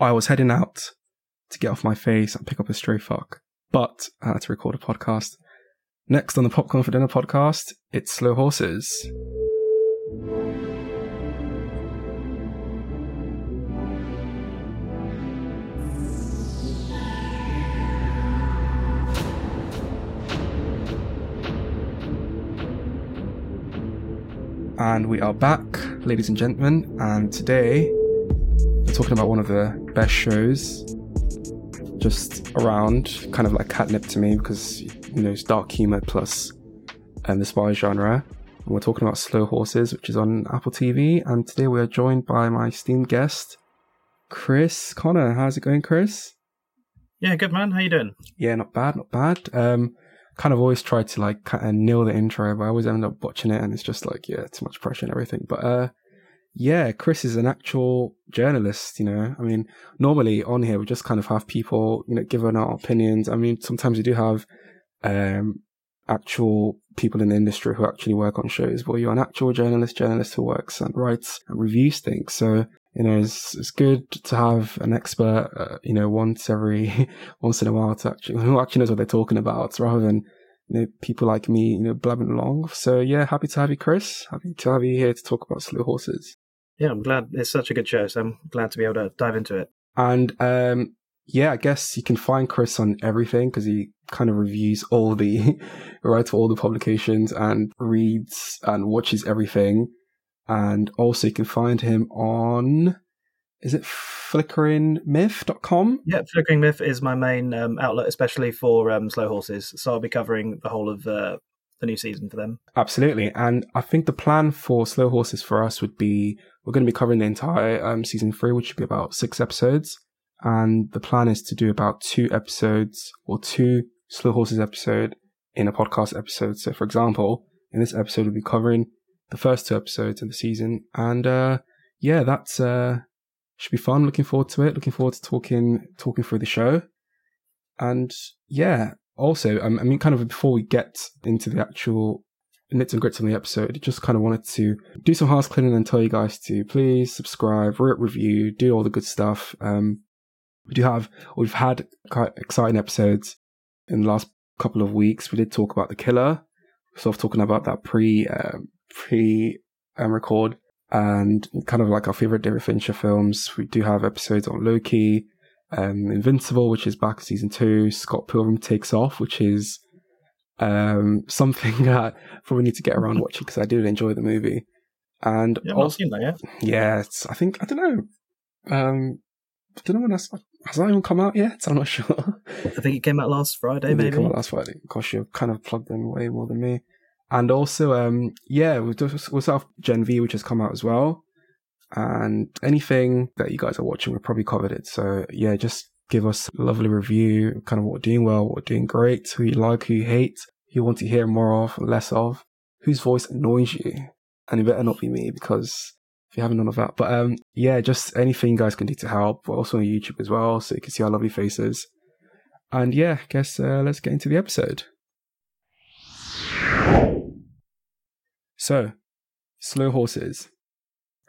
I was heading out to get off my face and pick up a stray fuck, but I had to record a podcast. Next on the Popcorn for Dinner podcast, it's Slow Horses. And we are back, ladies and gentlemen, and today talking about one of the best shows just around, kind of like catnip to me because you know it's dark humor plus um, the spy genre. And we're talking about Slow Horses, which is on Apple TV, and today we are joined by my esteemed guest, Chris Connor. How's it going, Chris? Yeah, good man. How you doing? Yeah, not bad, not bad. Um, kind of always try to like kind of nail the intro, but I always end up watching it and it's just like, yeah, too much pressure and everything. But uh, yeah, Chris is an actual journalist, you know. I mean, normally on here we just kind of have people, you know, giving our opinions. I mean, sometimes we do have um actual people in the industry who actually work on shows, but you're an actual journalist, journalist who works and writes and reviews things. So, you know, it's, it's good to have an expert, uh, you know, once every, once in a while to actually, who actually knows what they're talking about rather than, you know, people like me, you know, blabbing along. So yeah, happy to have you, Chris. Happy to have you here to talk about slow horses. Yeah, I'm glad it's such a good show, so I'm glad to be able to dive into it. And um, yeah, I guess you can find Chris on everything because he kind of reviews all the, writes all the publications and reads and watches everything. And also you can find him on, is it flickeringmyth.com? Yeah, Flickering Myth is my main um, outlet, especially for um, slow horses. So I'll be covering the whole of uh, the new season for them. Absolutely. And I think the plan for Slow Horses for us would be we're going to be covering the entire um, season three, which would be about six episodes. And the plan is to do about two episodes or two Slow Horses episode in a podcast episode. So, for example, in this episode, we'll be covering the first two episodes of the season. And uh, yeah, that's uh, should be fun. Looking forward to it. Looking forward to talking talking through the show. And yeah, also, um, I mean, kind of before we get into the actual nits and grits on the episode, I just kind of wanted to do some house cleaning and tell you guys to please subscribe, rate, review, do all the good stuff. Um, we do have, we've had quite exciting episodes in the last couple of weeks. We did talk about the killer, sort of talking about that pre, um, um, record and kind of like our favorite David Fincher films. We do have episodes on Loki, um, Invincible, which is back season two. Scott Pilgrim takes off, which is um, something that I probably need to get around watching because I did enjoy the movie. And Yeah, I've not seen that yet. yeah, it's, I think I don't know. Um, I don't know when that's has that even come out yet. I'm not sure. I think it came out last Friday, Did it maybe. out last Friday? Gosh, you've kind of plugged in way more than me. And also, um, yeah, we also have Gen V, which has come out as well. And anything that you guys are watching, we've probably covered it. So yeah, just give us a lovely review, kind of what we're doing well, what we're doing great, who you like, who you hate, who you want to hear more of, less of, whose voice annoys you. And it better not be me because if you haven't none of that. But um, yeah, just anything you guys can do to help. We're also on YouTube as well, so you can see our lovely faces. And yeah, I guess uh, let's get into the episode. So, Slow Horses.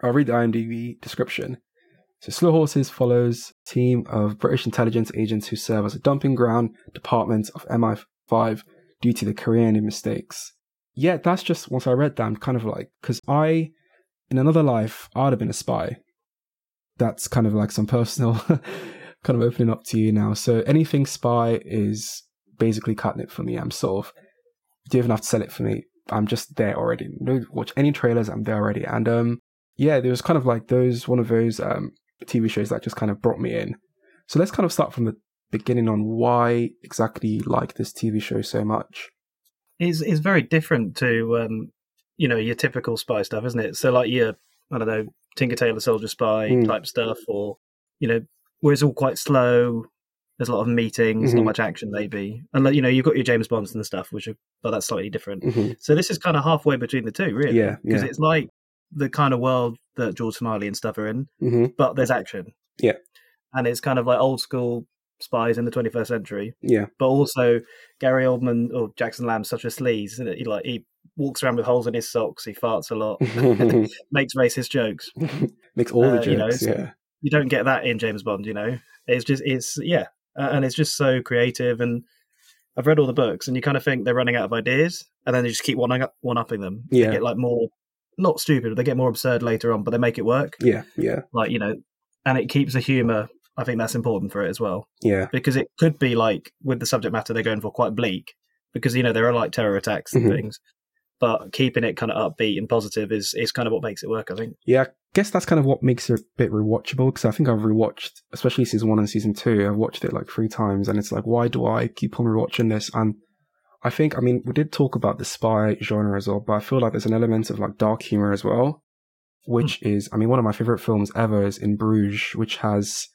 I'll read the IMDb description. So, Slow Horses follows a team of British intelligence agents who serve as a dumping ground department of MI5 due to the Korean mistakes. Yeah, that's just once I read that, I'm kind of like, because I, in another life, I'd have been a spy. That's kind of like some personal, kind of opening up to you now. So, anything spy is basically catnip for me. I'm sort of, you don't even have to sell it for me. I'm just there already. No, watch any trailers, I'm there already. And um, yeah, there was kind of like those one of those um TV shows that just kind of brought me in. So let's kind of start from the beginning on why exactly you like this TV show so much. It's, it's very different to, um, you know, your typical spy stuff, isn't it? So, like your, I don't know, Tinker Tailor Soldier Spy Mm. type stuff, or, you know, where it's all quite slow. There's a lot of meetings, Mhm. not much action, maybe. And, like, you know, you've got your James Bonds and stuff, which are, but that's slightly different. Mhm. So, this is kind of halfway between the two, really. Yeah, Because yeah. it's like the kind of world that George Smiley and stuff are in, hmm but there's action. Yeah. And it's kind of like old school spies in the 21st century Yeah. but also Gary Oldman or Jackson Lamb's such a sleaze. He like he walks around with holes in his socks. He farts a lot. makes racist jokes. Makes all the Uh, you know, jokes. so- yeah. you don't get that in James Bond. You know, it's just it's yeah, uh, and it's just so creative. And I've read all the books, and you kind of think they're running out of ideas, and then they just keep one up, one upping them. Yeah. They get like more not stupid, they get more absurd later on, but they make it work. Yeah, yeah, Like you know, and it keeps the humor. I think that's important for it as well yeah, because it could be like with the subject matter they're going for quite bleak because you know there are like terror attacks and Mhm. things, but keeping it kind of upbeat and positive is is kind of what makes it work. I think. yeah. I guess that's kind of what makes it a bit rewatchable because I think I've rewatched, especially season one and season two. I've watched it like three times, and it's like, why do I keep on rewatching this? And I think, I mean, we did talk about the spy genre as well, but I feel like there's an element of like dark humor as well, which is, I mean, one of my favorite films ever is In Bruges, which has,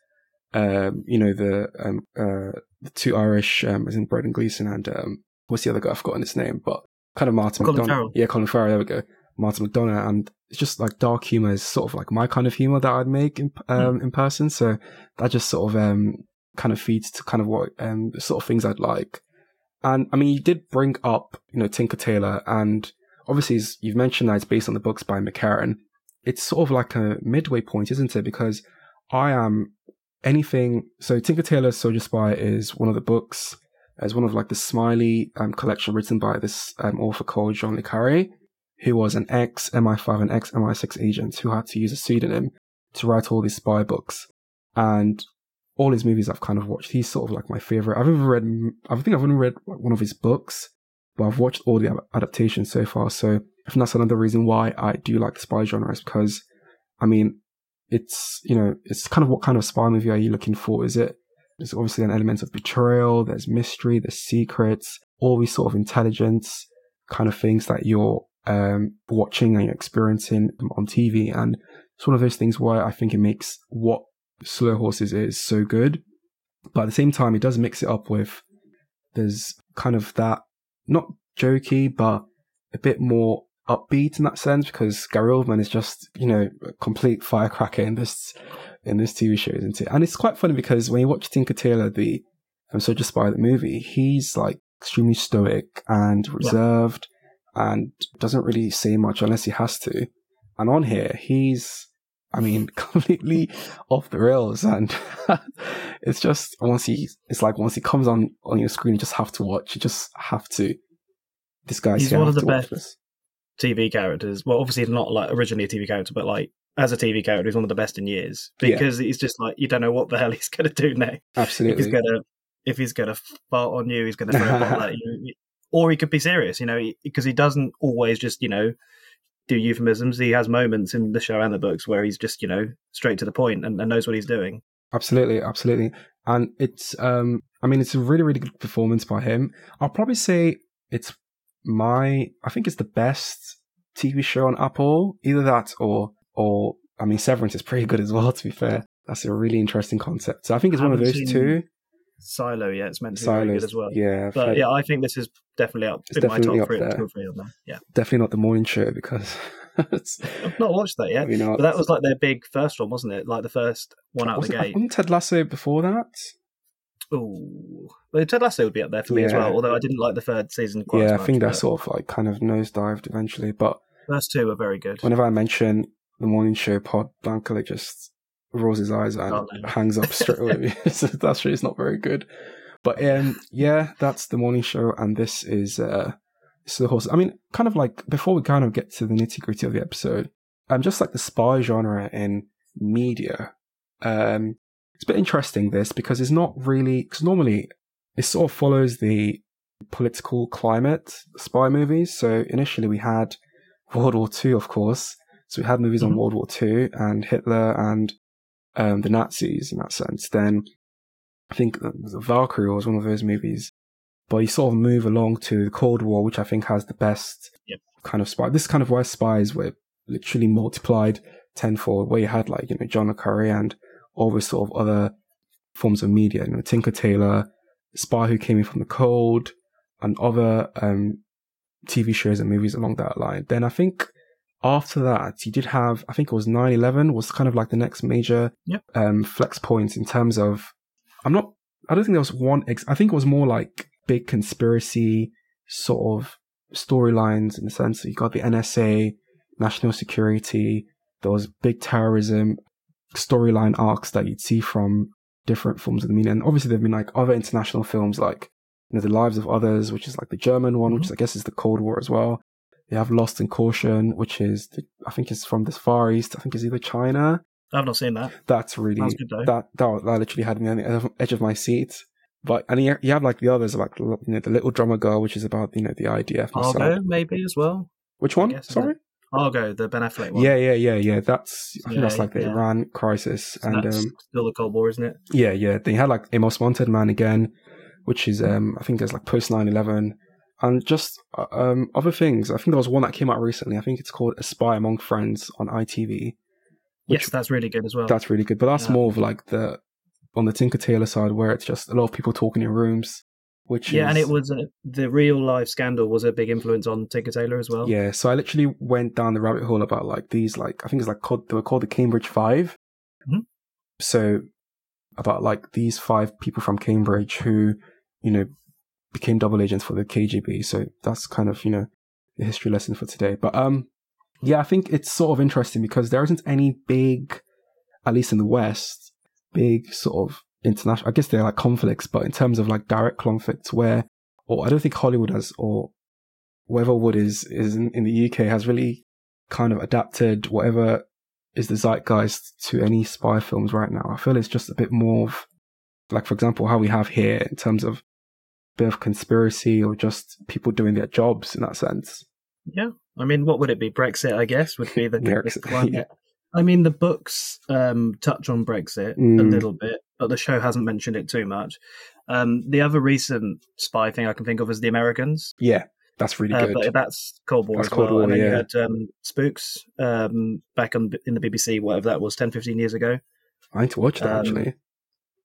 um, you know, the um, uh, the two Irish, um, as in Brendan Gleeson and um, what's the other guy? I've forgotten his name, but kind of Martin Colin McDonagh. Farrell. Yeah, Colin Farrell. There we go. Martin McDonagh, and it's just like dark humor is sort of like my kind of humor that I'd make in um, in person. So that just sort of um kind of feeds to kind of what um the sort of things I'd like. And I mean, you did bring up you know Tinker Tailor, and obviously you've mentioned that it's based on the books by Mick Herron. It's sort of like a midway point, isn't it? Because I am anything. So Tinker Tailor Soldier Spy is one of the books as one of like the Smiley um, collection written by this um, author called Jean Le Carré, who was an ex MI5 and ex MI6 agent who had to use a pseudonym to write all these spy books. And all his movies I've kind of watched. He's sort of like my favorite. I've even read, I think I've only read one of his books, but I've watched all the adaptations so far. So I think that's another reason why I do like the spy genre is because, I mean, it's, you know, it's kind of what kind of spy movie are you looking for? Is it, there's obviously an element of betrayal, there's mystery, there's secrets, all these sort of intelligence kind of things that you're um, watching and you're experiencing on TV. And it's one of those things where I think it makes what Slow Horses is so good. But at the same time, it does mix it up with, there's kind of that, not jokey, but a bit more upbeat in that sense because Gary Oldman is just, you know, a complete firecracker in this, in this TV show, isn't it? And it's quite funny because when you watch Tinker Tailor, the I'm um, Soldier Spy, the movie, he's like extremely stoic and reserved and doesn't really say much unless he has to. And on here, he's, I mean, completely off the rails. And it's just once he, it's like once he comes on, on your screen, you just have to watch. You just have to. This guy's He's one of the best. TV characters. Well, obviously he's not like originally a TV character, but like as a TV character, he's one of the best in years Yeah. because he's just like you don't know what the hell he's going to do next. If Absolutely. he's gonna if he's gonna fart on you, he's gonna throw a bottle at you, or he could be serious, you know, because he doesn't always just you know do euphemisms. He has moments in the show and the books where he's just you know straight to the point and, and knows what he's doing. Absolutely, absolutely. And it's um I mean it's a really, really good performance by him. I'll probably say it's my I think it's the best TV show on Apple. Either that or or I mean Severance is pretty good as well, to be fair. That's a really interesting concept. So I think it's one of those seen two. Silo, yeah, it's meant to be very good as well. Yeah, But fair- yeah, I think this is definitely up It's in my definitely top up three, there. two three on there. Yeah, definitely not the morning show because it's I've not watched that yet. But that was like their big first one, wasn't it? Like the first one out of the gate. wasn't Ted Lasso before that? Oh, well, Ted Lasso would be up there for me as well. Although I didn't like the third season quite yeah, as I think that sort of like kind of nosedived eventually. But first two were very good. whenever I mention the morning show pod, Blanca just rolls his eyes and Oh, hangs up straight away. so that's is not very good. But um, yeah, that's the morning show, and this is uh, this is the horse. I mean, kind of like before we kind of get to the nitty gritty of the episode, um, just like the spy genre in media, um, it's a bit interesting this because it's not really because normally it sort of follows the political climate spy movies. So initially we had World War Two, of course. So we had movies on Mhm. World War Two and Hitler and um, the Nazis in that sense. Then I think Valkyrie was one of those movies. But you sort of move along to the Cold War, which I think has the best Yep. kind of spy. This is kind of where spies were literally multiplied tenfold, where you had like, you know, John Le Carre and all these sort of other forms of media, you know, Tinker Tailor, Spy Who Came In From the Cold, and other um, TV shows and movies along that line. Then I think after that, you did have, I think it was 9-11 was kind of like the next major Yep. um, flex point in terms of, I'm not, I don't think there was one, ex- I think it was more like big conspiracy sort of storylines in the sense that you got the NSA, national security, there was big terrorism. storyline arcs that you'd see from different forms of the media. And obviously, there've been like other international films like you know the Lives of Others, which is like the German one, which I guess is the Cold War as well. You have Lost in Caution, which is the, I think is from the Far East. I think it's either China. I've not seen that. That's really that, that that literally had me on the edge of my seat. But and you, you have like the others, like you know the Little Drummer Girl, which is about you know the IDF. Argo, maybe as well. Which one? Sorry. Argo, the Ben Affleck one. Yeah, yeah, yeah, yeah. That's I think that's like the yeah. Iran crisis, So and um, still the Cold War, isn't it? yeah, yeah. They had like a Most Wanted Man again, which is um I think there's like post 9-11 and just uh, um other things. I think there was one that came out recently. I think it's called A Spy Among Friends on ITV. yes, that's really good as well. That's really good, but that's Yeah. more of like the on the Tinker Tailor side where it's just a lot of people talking in rooms, which yeah, is, and it was a, the real life scandal was a big influence on Tinker Tailor as well. Yeah, so I literally went down the rabbit hole about like these, like I think it's like called they were called the Cambridge 5 Mhm. So about like these five people from Cambridge who, you know, became double agents for the KGB. So that's kind of you know the history lesson for today. But um, yeah, I think it's sort of interesting because there isn't any big, at least in the West, big sort of international. I guess they're like conflicts, but in terms of like direct conflicts, where or I don't think Hollywood has or whatever Wood is is in, in the UK has really kind of adapted whatever is the zeitgeist to any spy films right now. I feel it's just a bit more of like, for example, how we have here in terms of bit of conspiracy or just people doing their jobs in that sense. Yeah. I mean, what would it be? Brexit, I guess, would be the Brexit, one. yeah. I mean, the books um, touch on Brexit a Mm. little bit, but the show hasn't mentioned it too much. Um, the other recent spy thing I can think of is The Americans, Yeah, that's really uh, good. but that's Cold War That's as Cold well. War, and then you had um, Spooks um, back on in the BBC, whatever that was, 10, 15 years ago. I need to watch that um, actually.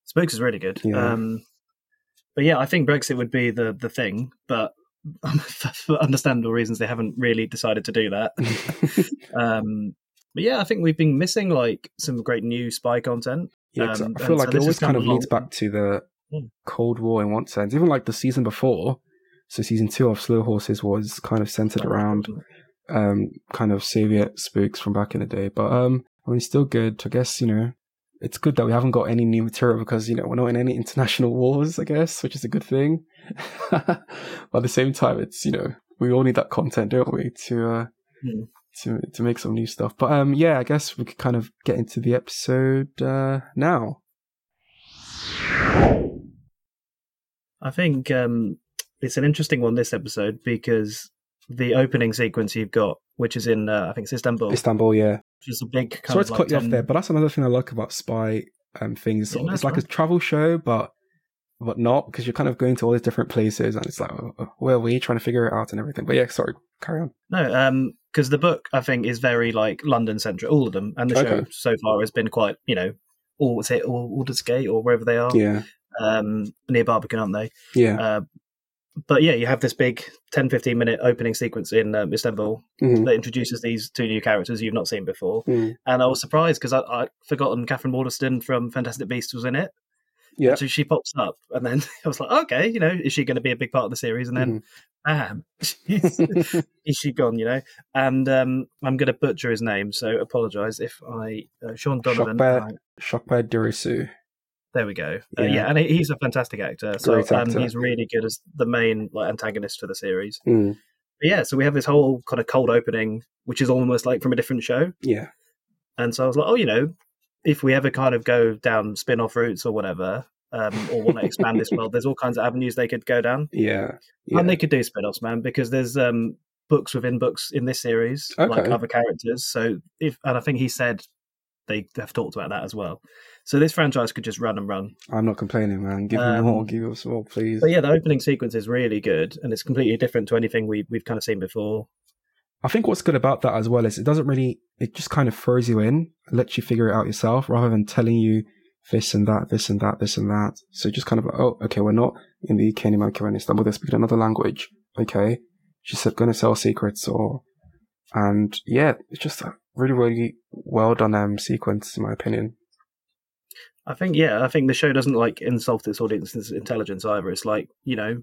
Spooks is really good. Yeah. Um, but yeah, I think Brexit would be the the thing, but for understandable reasons, they haven't really decided to do that. Um, but yeah, I think we've been missing like some great new spy content. Yeah, um, I feel like so it this always kind of leads back to the Hmm. Cold War in one sense. Even like the season before, so season two of Slow Horses was kind of centered around um, kind of Soviet spooks from back in the day. But um, I mean, still good. I guess you know, it's good that we haven't got any new material because you know we're not in any international wars. I guess, which is a good thing. but at the same time, it's you know we all need that content, don't we, to uh, Hmm. to to make some new stuff. But um, yeah, I guess we could kind of get into the episode uh, now. I think um, it's an interesting one this episode because the opening sequence you've got, which is in uh, I think it's Istanbul, Istanbul, yeah. Which is a big kind Sorry of to like cut you 10 off there, but that's another thing I like about spy um, things. Yeah, it's like a travel show, but but not because you're kind of going to all these different places, and it's like, oh, oh, where are we trying to figure it out and everything. But yeah, sorry, carry on. No, um, because the book I think is very like London centric, all of them, and the show so far has been quite, you know, all say all Aldersgate or wherever they are, Yeah, um, near Barbican, aren't they? yeah, Uh, but yeah, you have this big 10, 15 minute opening sequence in um, Istanbul Mhm. that introduces these two new characters you've not seen before, Mm. and I was surprised because I I'd forgotten Catherine Waterston from Fantastic Beasts was in it. yeah. So she pops up, and then I was like, okay, you know, is she going to be a big part of the series? And then, bam, she's, is she gone? You know, and um, I'm going to butcher his name, so apologise if I uh, Sean Donovan. Shokbet. uh, Shokbad Dirisu. There we go. Uh, Yeah. yeah, and he's a fantastic actor. So Great Um, he's really good as the main like antagonist for the series. Mm. But yeah, so we have this whole kind of cold opening, which is almost like from a different show. Yeah, And so I was like, oh, you know, if we ever kind of go down spin off routes or whatever, um, or want to expand this world, there's all kinds of avenues they could go down. yeah, yeah. And they could do spin offs, man, because there's um, books within books in this series, like other characters. So if, and I think he said they have talked about that as well. So this franchise could just run and run. I'm not complaining, man. Give me Um, more. Give us more, please. But yeah, the opening sequence is really good, and it's completely different to anything we, we've kind of seen before. I think what's good about that as well is it doesn't really, it just kind of throws you in, lets you figure it out yourself rather than telling you this and that, this and that, this and that. So just kind of like, oh, okay, we're not in the UK anymore, we're in Istanbul, they're speaking another language. Okay. She's going to sell secrets or, and yeah, it's just a really, really well done um, sequence in my opinion. I think, yeah, I think the show doesn't like insult its audience's intelligence either. It's like, you know,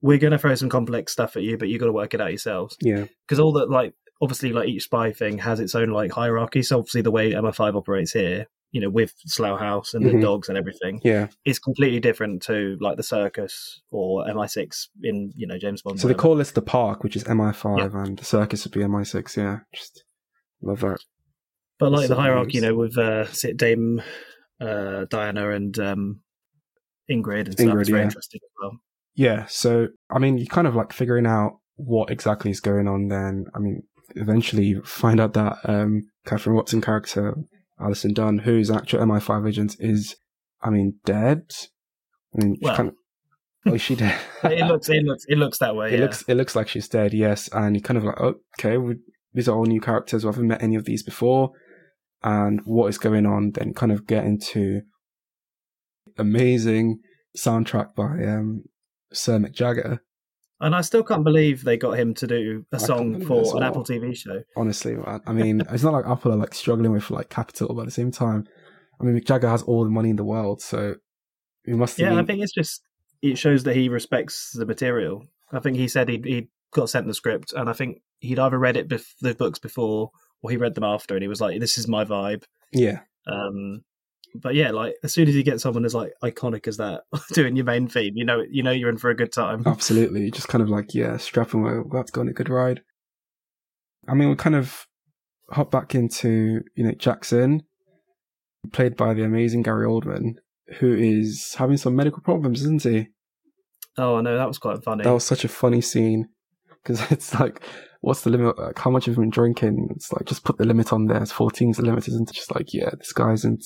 we're going to throw some complex stuff at you, but you got to work it out yourselves. Yeah. Because all that, like, obviously, like each spy thing has its own like hierarchy. So obviously, the way MI5 operates here, you know, with Slough House and Mhm. the dogs and everything, Yeah. is completely different to like the circus or MI6 in you know James Bond. So they whatever. call this the park, which is MI5, and the circus would be MI6. Yeah, just love that. but like the hierarchy, you know, with uh, sit Dame uh, Diana and um, Ingrid and stuff, Ingrid, it's very yeah. interesting as well. Yeah. So I mean, you kind of like figuring out what exactly is going on. Then I mean, eventually you find out that um, Catherine Watson character, Alison Dunn, who's an actual MI5 agent, is I mean dead. I mean, Well. kind of. Oh, is she dead? it looks, it looks, it looks that way. it yeah. looks it looks like she's dead yes and you kind of like okay we, these are all new characters we haven't met any of these before and what is going on then kind of get into amazing soundtrack by um sir mick jagger And I still can't believe they got him to do a I song for as an well. Apple TV show. honestly man. i mean it's not like apple are like struggling with like capital but at the same time i mean mick jagger has all the money in the world so he must Yeah, I think it's just it shows that he respects the material. I think he said he he got sent the script, and I think he'd either read it bef- the books before or he read them after, and he was like, "This is my vibe." yeah Um, but yeah, like as soon as you get someone as like iconic as that doing your main theme, you know, you know, you're in for a good time. Absolutely. Just kind of like, yeah, strap and we're about to go on a good ride. I mean, we kind of hop back into, you know, Jackson, played by the amazing Gary Oldman, who is having some medical problems, isn't he? Oh, I know that was quite funny. That was such a funny scene. Because it's like, what's the limit? Like, how much have you been drinking? It's like, just put the limit on there. It's 14 is the limit, isn't it? Just like, yeah, this guy isn't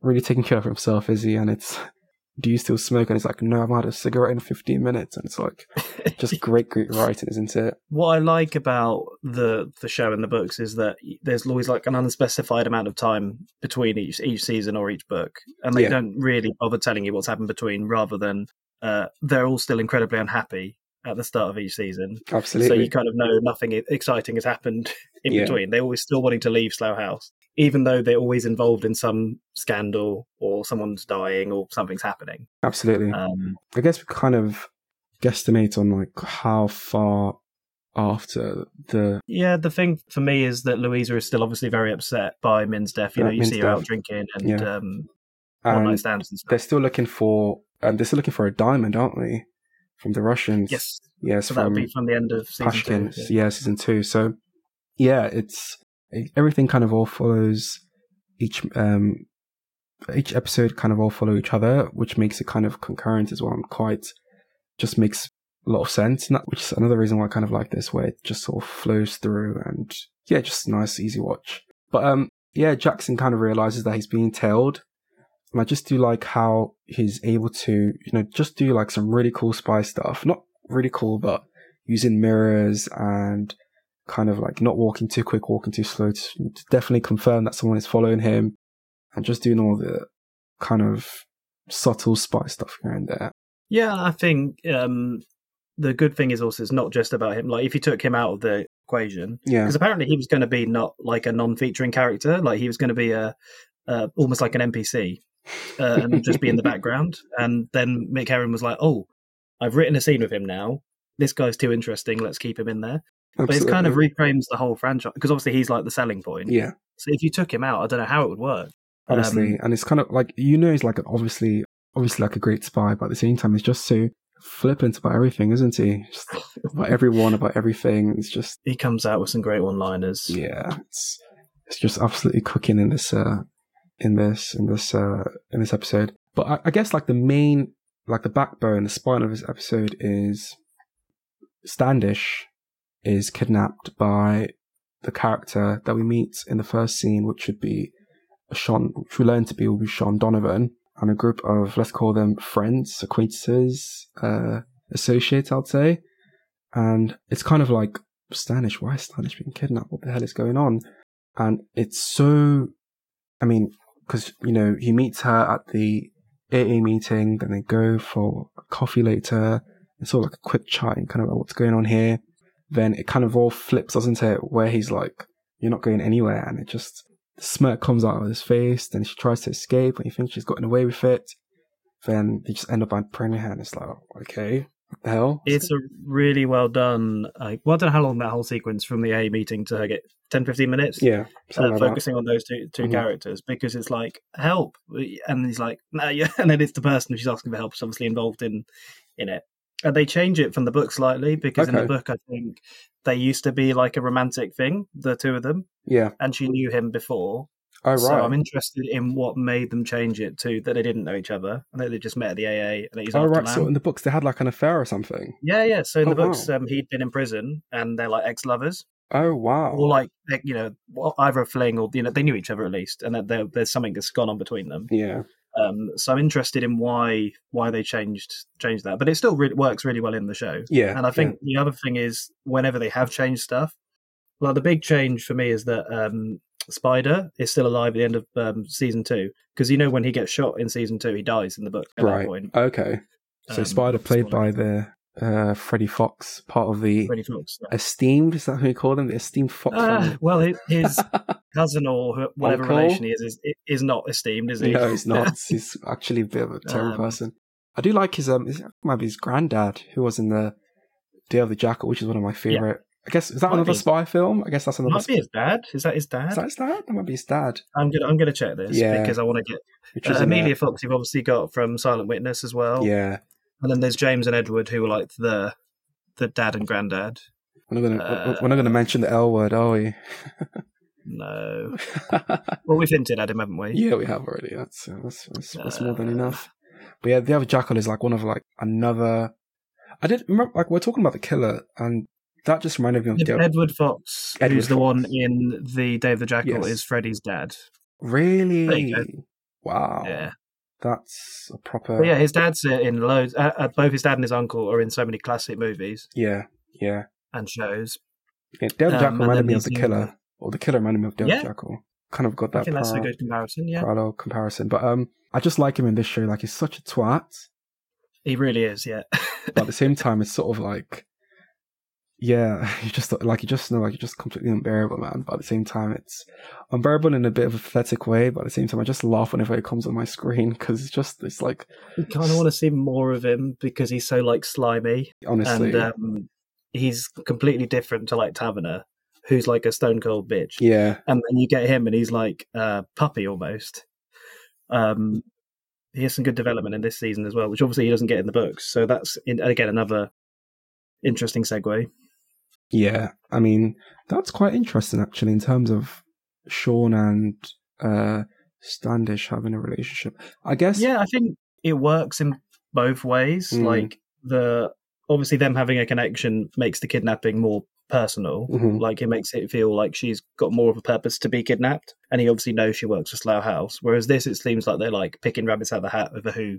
really taking care of himself, is he? And it's, do you still smoke? And it's like, no, I've had a cigarette in 15 minutes. And it's like, just great, great writing, isn't it? what I like about the the show and the books is that there's always like an unspecified amount of time between each each season or each book, and they Yeah. don't really bother telling you what's happened between, rather than uh, they're all still incredibly unhappy at the start of each season. Absolutely. So you kind of know nothing exciting has happened in Yeah. between. They're always still wanting to leave Slough House, even though they're always involved in some scandal or someone's dying or something's happening. Absolutely. Um, I guess we kind of guesstimate on like how far after the yeah, the thing for me is that Louisa is still obviously very upset by Min's death. You Yeah, know, you Min's see her out drinking and Yeah. um, one night and stands and stuff. they're still looking for um, they're still looking for a diamond, aren't they? From the Russians. Yes, Yes, so that from would be from the end of season Pashkin. two. yeah. Yeah, season two. So yeah, it's everything kind of all follows each um each episode kind of all follow each other, which makes it kind of concurrent as well and quite just makes a lot of sense. That, which is another reason why I kind of like this, where it just sort of flows through and yeah, just nice, easy watch. But um yeah, Jackson kind of realizes that he's being tailed. And I just do like how he's able to, you know, just do like some really cool spy stuff. Not really cool, but using mirrors and kind of like not walking too quick, walking too slow to, to definitely confirm that someone is following him and just doing all the kind of subtle spy stuff here and there. Yeah, I think um, the good thing is also it's not just about him. Like if you took him out of the equation, Yeah. because apparently he was going to be not like a non-featuring character, like he was going to be a uh, almost like an NPC uh, and just be in the background. And then Mick Herron was like, "Oh, I've written a scene with him now. This guy's too interesting. Let's keep him in there." But it's kind of reframes the whole franchise because obviously he's like the selling point. yeah, So if you took him out, I don't know how it would work. honestly. Um, and it's kind of like, you know, he's like obviously, obviously like a great spy, but at the same time, he's just so flippant about everything, isn't he? Just about everyone, about everything. It's just, he comes out with some great one-liners. yeah, it's, it's just absolutely cooking in this, uh, in this, in this, uh, in this episode. But I, I guess like the main, like the backbone, the spine of this episode is Standish is kidnapped by the character that we meet in the first scene, which would be Sean, which we learn to be will be Sean Donovan, and a group of let's call them friends, acquaintances, uh, associates, I'd say. And it's kind of like Standish. Why is Standish being kidnapped? What the hell is going on? And it's so, I mean, because you know he meets her at the AA meeting, then they go for coffee later. It's all like a quick chat and kind of like what's going on here. Then it kind of all flips, doesn't it? Where he's like, "You're not going anywhere," and it just the smirk comes out of his face. Then she tries to escape, and he thinks she's gotten away with it. Then they just end up by praying her, and it's like, oh, okay, What the hell? It's a really well done. Like, well, I don't know how long that whole sequence from the A meeting to her get 10, 15 minutes. yeah, Uh, like that. focusing on those two 2 Mhm. characters because it's like help, and he's like no, yeah, and then it's the person she's asking for help is obviously involved in in it, and they change it from the book slightly because in the book I think they used to be like a romantic thing, the two of them, Yeah. and she knew him before, Oh right. so I'm interested in what made them change it to that they didn't know each other and that they just met at the AA and he's oh right. Lamb. So in the books they had like an affair or something. Yeah, yeah. So in Oh, the books, wow. um, he'd been in prison, and they're like ex-lovers, Oh wow. or like you know, either a fling or you know, they knew each other at least, and that there, there's something that's gone on between them. yeah. Um, so I'm interested in why why they changed changed that, but it still really works really well in the show. Yeah. And I think the other thing is whenever they have changed stuff, well, the big change for me is that um, Spider is still alive at the end of um, season two because you know when he gets shot in season two, he dies in the book at yeah. that right. point. Okay. So Um, Spider played spoiler. by the uh, Freddie Fox, part of the Freddie Fox. esteemed. Is that who you call them? The esteemed Fox Uh, well, his, his cousin or whatever Uncle? relation he is, is is not esteemed, is he? No, he's not. he's actually a bit of a terrible Um, person. I do like his um, his, might be his granddad who was in the Day of the Jackal, which is one of my favorite. I guess is that Might another be. spy film? I guess that's another. Might be his dad. Is that his dad? Is that his dad? That might be his dad. I'm gonna I'm gonna check this Yeah. because I want to get Which uh, Amelia Fox. You've obviously got from Silent Witness as well. Yeah, and then there's James and Edward who are like the the dad and granddad. we're not gonna Uh, we're not gonna mention the L word, are we? No, well we've hinted at him, haven't we? yeah, we have already. That's uh, that's, that's, that's more than Uh, enough. But yeah, the other Jackal is like one of like another. I did remember like we're talking about the killer, and that just reminded me of Edward Fox, Edward who's the one in the Day of the Jackal, Yes. is Freddy's dad. really. There you go. Wow, Yeah, that's a proper. but yeah, his dad's in loads. Uh, uh, both his dad and his uncle are in so many classic movies yeah, yeah. and shows. Yeah, Devil Um, Jackal reminded me of the killer, or the killer reminded me of Devil Yeah. Jackal. Kind of got that. I think that's a good comparison. Yeah, parallel comparison. But um, I just like him in this show. Like he's such a twat, he really is. Yeah, but at the same time, it's sort of like, yeah, you just like you just know like you're just completely unbearable, man. But at the same time, it's unbearable in a bit of a pathetic way. But at the same time, I just laugh whenever it comes on my screen because it's just it's like you kind of want to see more of him because he's so like slimy. honestly, and um, he's completely different to like Taverner, who's like a stone cold bitch. yeah, And then you get him, and he's like a puppy almost. Um, he has some good development in this season as well, which obviously he doesn't get in the books. So that's in, again another interesting segue. Yeah. I mean, that's quite interesting actually in terms of Sean and uh Standish having a relationship. I guess Yeah, I think it works in both ways. Mm. Like the obviously them having a connection makes the kidnapping more personal. Mhm. Like it makes it feel like she's got more of a purpose to be kidnapped, and he obviously knows she works for Slough House. Whereas this, it seems like they're like picking rabbits out of the hat over who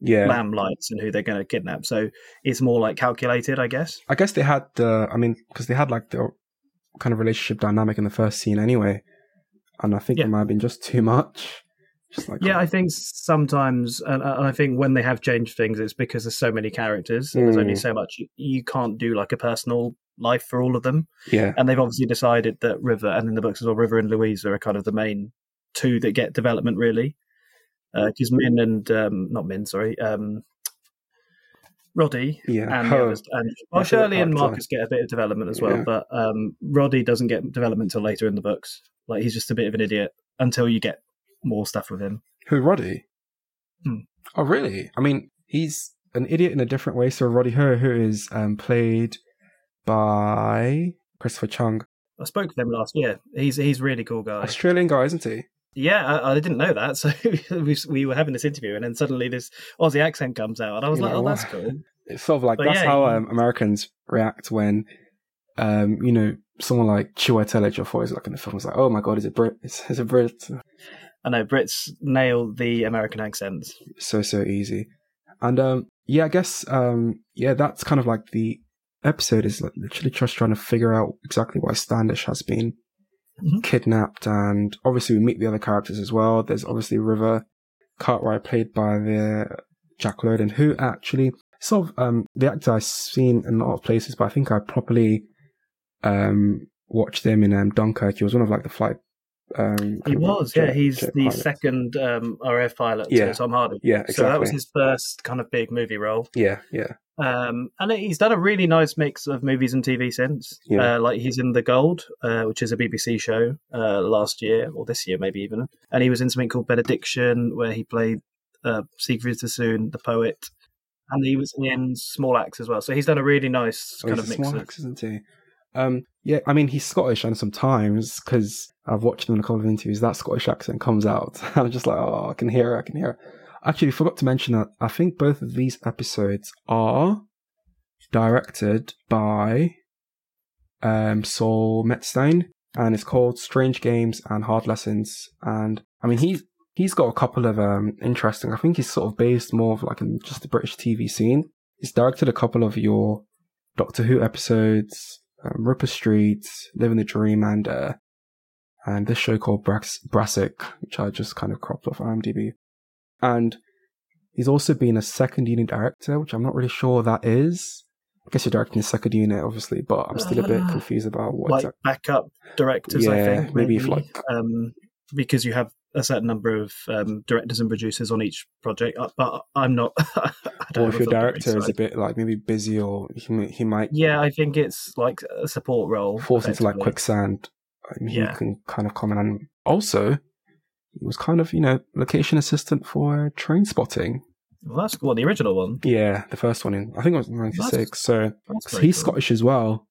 yeah. Lamb likes and who they're going to kidnap. So it's more like calculated, I guess. I guess they had the, I mean, because they had like the kind of relationship dynamic in the first scene anyway, and I think Yeah. it might have been just too much. Just like Yeah, I think sometimes, and I think when they have changed things, it's because there's so many characters. And there's only Mm. so much you, you can't do like a personal life for all of them. yeah, and they've obviously decided that River and in the books as well, River and Louisa are kind of the main two that get development really. Because Min and um, not Min, sorry, um, Roddy yeah. and the Her- others, and well, Shirley and. Marcus get a bit of development as well, Yeah. but um, Roddy doesn't get development till later in the books. Like he's just a bit of an idiot until you get more stuff with him. Who Roddy? Hmm. Oh, really? I mean, he's an idiot in a different way. So Roddy Ho, who is um, played by Christopher Chung, I spoke with him last year. He's he's a really cool guy. Australian guy, isn't he? Yeah, I, I didn't know that. So we, we were having this interview, and then suddenly this Aussie accent comes out, and I was You like, know, "Oh, that's cool." It's sort of like But that's yeah, how um, Americans react when, um, you know, someone like Chiwetel Ejiofor is like in the film. It's like, oh my god, is it Brit? It's, it's a Brit. I know Brits nail the American accents. so so easy and um yeah i guess um yeah that's kind of like the episode is like literally just trying to figure out exactly why standish has been Mhm. kidnapped and obviously we meet the other characters as well there's obviously river cartwright played by the jack lowden who actually sort of um the actor i've seen in a lot of places but i think i properly um watched him in um dunkirk he was one of like the flight Um, He was, jet- yeah. He's the second um, RAF pilot Yeah. to Tom Hardy. Yeah, exactly. So that was his first kind of big movie role. Yeah, yeah, Um, and he's done a really nice mix of movies and TV since. Yeah. Uh, like he's in The Gold, uh, which is a BBC show uh, last year or this year, maybe even. And he was in something called Benediction, where he played uh, Siegfried Sassoon, the poet. And he was in Small Axe as well. So he's done a really nice Oh, kind of mix small of. axe, isn't he? Um, yeah, I mean he's Scottish, and sometimes because I've watched him in a couple of interviews, that Scottish accent comes out. I'm just like, oh, I can hear it, I can hear it. Actually, forgot to mention that I think both of these episodes are directed by um, Saul Metzstein, and it's called Strange Games and Hard Lessons. And I mean, he's he's got a couple of um, interesting. I think he's sort of based more of like in just the British TV scene. He's directed a couple of your Doctor Who episodes, um, Ripper Street, Living the Dream, and uh, and this show called Brass- Brassic, which I just kind of cropped off IMDb. And he's also been a second unit director, which I'm not really sure that is. I guess you're directing a second unit, obviously, but I'm still a bit Uh, confused about what Like exactly. backup directors, I Yeah, think. maybe if, like- um, because you have a certain number of um, directors and producers on each project. Uh, But I'm not. I don't Or if your director is a bit like maybe busy, or he, he might Yeah, I think it's like a support role. falls into like quicksand. I mean, Yeah. He can kind of comment on. Also, he was kind of you know location assistant for Train Spotting. Well, that's well, the original one. Yeah, the first one in I think it was '96. So That's 'cause very he's cool. Scottish as well,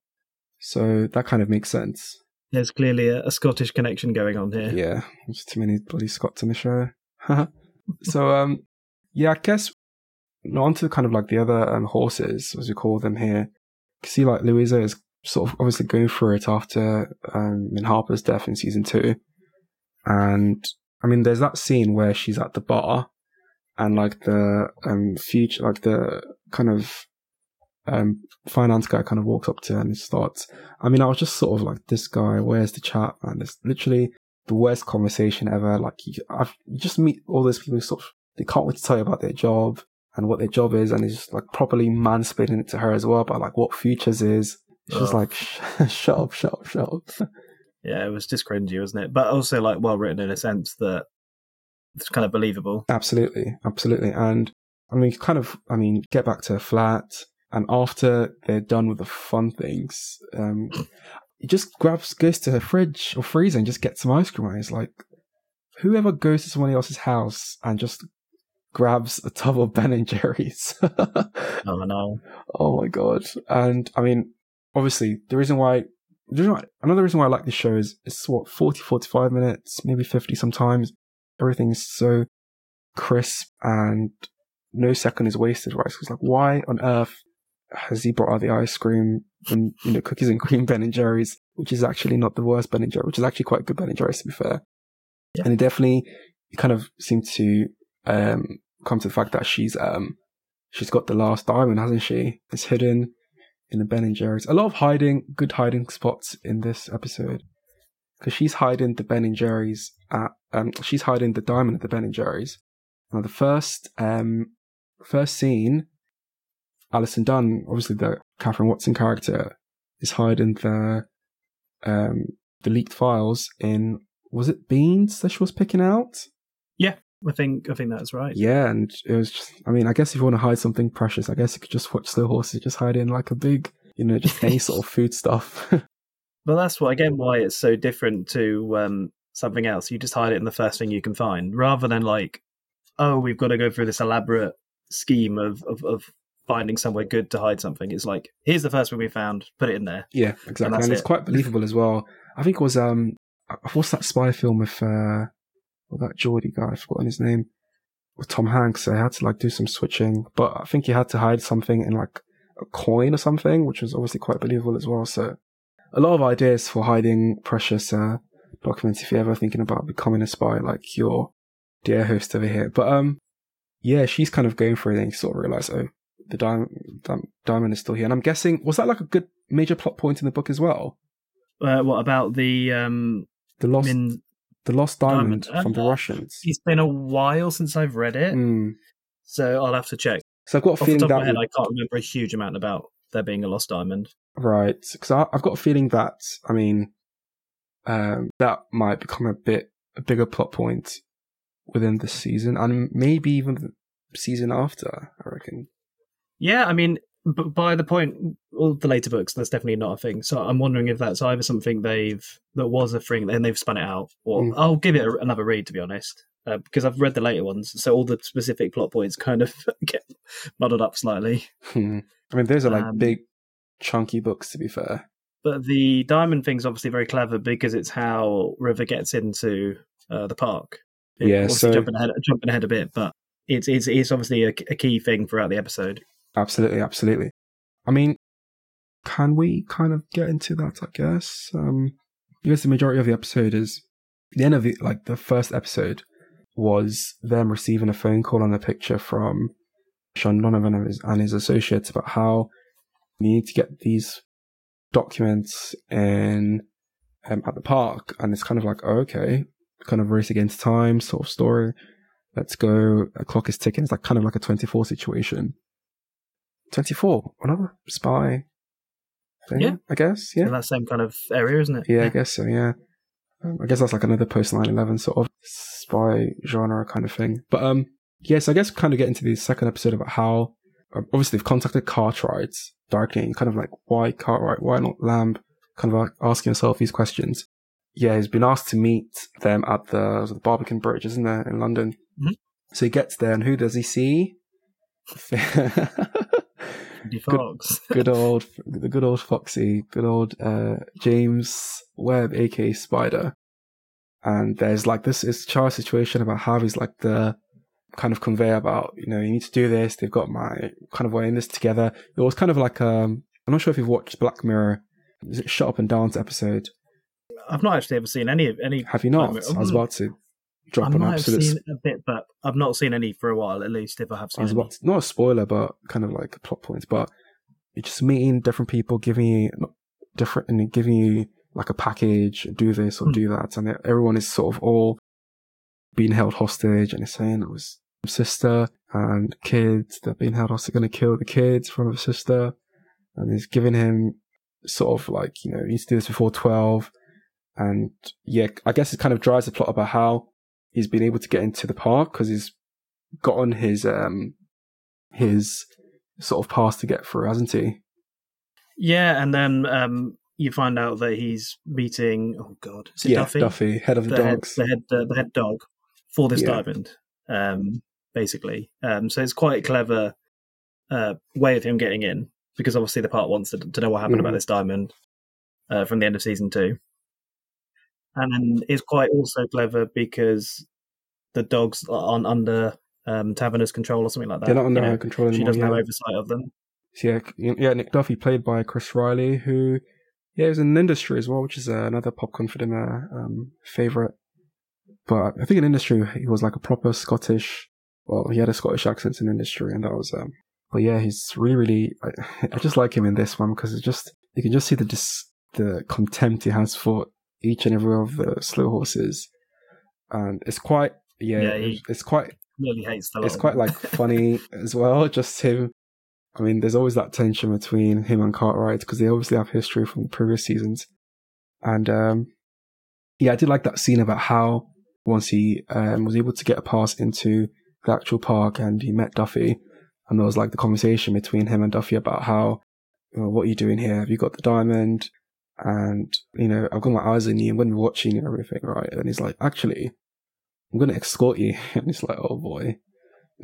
so that kind of makes sense. There's clearly a, a Scottish connection going on here. Yeah, there's too many bloody Scots in the show. so um, yeah, I guess on to kind of like the other um, horses, as we call them here. You see, like Louisa is sort of obviously going through it after um, Min Harper's death in season two, and I mean, there's that scene where she's at the bar, and like the um future, like the kind of um finance guy kind of walks up to her and starts. I mean, I was just sort of like, this guy, where's the chat, man? It's literally the worst conversation ever. Like, you, I've, you just meet all those people who sort of, they can't wait to tell you about their job and what their job is, and it's just like properly mansplaining it to her as well about like what futures is. It's just like, shut up, shut up, shut up. Yeah, it was just cringy, wasn't it? But also like well written in a sense that it's kind of believable. Absolutely, absolutely. And I mean, kind of, I mean, get back to a flat. And after they're done with the fun things, um, he just grabs, goes to her fridge or freezer and just gets some ice cream. And it's like, whoever goes to somebody else's house and just grabs a tub of Ben and Jerry's. Oh no. Oh my god! And I mean, obviously, the reason why, the reason why another reason why I like this show is it's what 40, 45 minutes, maybe fifty sometimes. Everything's so crisp and no second is wasted. Right? So it's like, why on earth has he brought out the ice cream and you know cookies and cream Ben and Jerry's, which is actually not the worst Ben and Jerry, which is actually quite good Ben and Jerry's to be fair. Yeah. And it definitely kind of seem to um come to the fact that she's um she's got the last diamond, hasn't she? It's hidden in the Ben and Jerry's. A lot of hiding, good hiding spots in this episode. Because she's hiding the Ben and Jerry's at, um, she's hiding the diamond at the Ben and Jerry's. Now the first, um, first scene, Alison Dunn, obviously the Catherine Watson character, is hiding the, um, the leaked files in, was it beans that she was picking out? Yeah, I think I think that's right. Yeah, and it was just, I mean, I guess if you want to hide something precious, I guess you could just watch Slow Horses just hide in like a big, you know, just any sort of food stuff. But that's what again why it's so different to um, something else. You just hide it in the first thing you can find, rather than like, oh, we've got to go through this elaborate scheme of of, of finding somewhere good to hide something. It's like here's the first one we found, put it in there. yeah, exactly. And, that's it's it. quite believable as well. I think it was, um, what's that spy film with, uh, well, that Geordie guy, I've forgotten his name, with Tom Hanks. They had to like do some switching, but I think he had to hide something in like a coin or something, which was obviously quite believable as well. So a lot of ideas for hiding precious, uh, documents if you're ever thinking about becoming a spy like your dear host over here. But, um, yeah, she's kind of going for it and you sort of realize, oh, the diamond, diamond is still here. And I'm guessing, was that like a good major plot point in the book as well? Uh, what about the um, The lost, Min? the lost diamond, Diamond. from the Uh, Russians. It's been a while since I've read it, Mm. so I'll have to check. So I've got a Off the feeling that my head, I can't remember a huge amount about there being a lost diamond. right because I've got a feeling that I mean um, that might become a bit a bigger plot point within the season and maybe even the season after. I reckon. Yeah, I mean, by the point all the later books, that's definitely not a thing. So I'm wondering if that's either something they've that was a thing and they've spun it out, or Mm. I'll give it a, another read to be honest, uh, because I've read the later ones, so all the specific plot points kind of get muddled up slightly. Hmm. I mean, those are like Um, big, chunky books. To be fair, But the diamond thing's obviously very clever because it's how River gets into uh, the park. Yeah, so- jumping ahead, jumping ahead a bit, but it's it's, it's obviously a, a key thing throughout the episode. Absolutely, absolutely. I mean, can we kind of get into that? I guess. Um, I guess the majority of the episode is the end of the like the first episode was them receiving a phone call and a picture from Sean Donovan and his, and his associates about how we need to get these documents in um, at the park, and it's kind of like oh, okay, kind of race against time sort of story. Let's go. A clock is ticking. It's like kind of like a twenty-four situation. Twenty-four, another spy thing, Yeah. I guess. Yeah, In that same kind of area, isn't it? yeah, I guess so. Yeah, um, I guess that's like another post 9/11 sort of spy genre kind of thing. But um, yes, I guess kind of get into the second episode about how um, obviously they've contacted Cartwright and kind of like why Cartwright, why not Lamb? Kind of like asking himself these questions. Yeah, he's been asked to meet them at the, the Barbican Bridge, isn't there, in London? Mhm. So he gets there, and who does he see? Andy Fox. good old, the good old Foxy, good old uh, James Webb, aka Spider. And there's like this is Charles situation about how he's like the kind of conveyor about you know you need to do this. They've got my kind of way in this together. It was kind of like um I'm not sure if you've watched Black Mirror. Is it Shut Up and Dance episode? I've not actually ever seen any of any. Have you not? I was about to I drop an might have seen a bit, but I've not seen any for a while. At least if I have seen about not a spoiler, but kind of like plot points. But you're just meeting different people, giving you different, and giving you like a package, do this or Hmm. do that, and everyone is sort of all being held hostage, and it's saying it was sister and kids that being held hostage, going to kill the kids from the sister, and he's giving him sort of like you know you need to do this before twelve, and yeah, I guess it kind of drives the plot about how he's been able to get into the park because he's gotten his um his sort of pass to get through, hasn't he? Yeah, and then um, you find out that he's meeting. Oh God, is it yeah, Duffy? head of the, the head, dogs. the head, uh, the head dog for this Yeah. diamond, um, basically. Um, so it's quite a clever uh, way of him getting in because obviously the part wants to, to know what happened Mhm. about this diamond uh, from the end of season two, and it's quite also clever because the dogs aren't under um, Taverner's control or something like that. They're not under you know. her control She doesn't have oversight of them. So yeah, yeah, Nick Duffy played by Chris Reilly, who yeah is in industry as well, which is uh, another popcorn for dinner um, favorite. But I think in industry he was like a proper Scottish. Well, he had a Scottish accent in industry, and that was. Um, but yeah, he's really, really. I, I just like him in this one because it just you can just see the dis, the contempt he has for each and every of the slow horses, and it's quite yeah, Yeah, he- it's quite Really hates the lot it's quite like funny as well. Just him. I mean, there's always that tension between him and Cartwright because they obviously have history from previous seasons. And um, yeah, I did like that scene about how once he um, was able to get a pass into the actual park and he met Duffy, and there was like the conversation between him and Duffy about how, you know, what are you doing here? Have you got the diamond? And you know, I've got my eyes on you. I'm going to be watching and everything, right? And he's like, actually, I'm going to escort you. And it's like, oh boy. And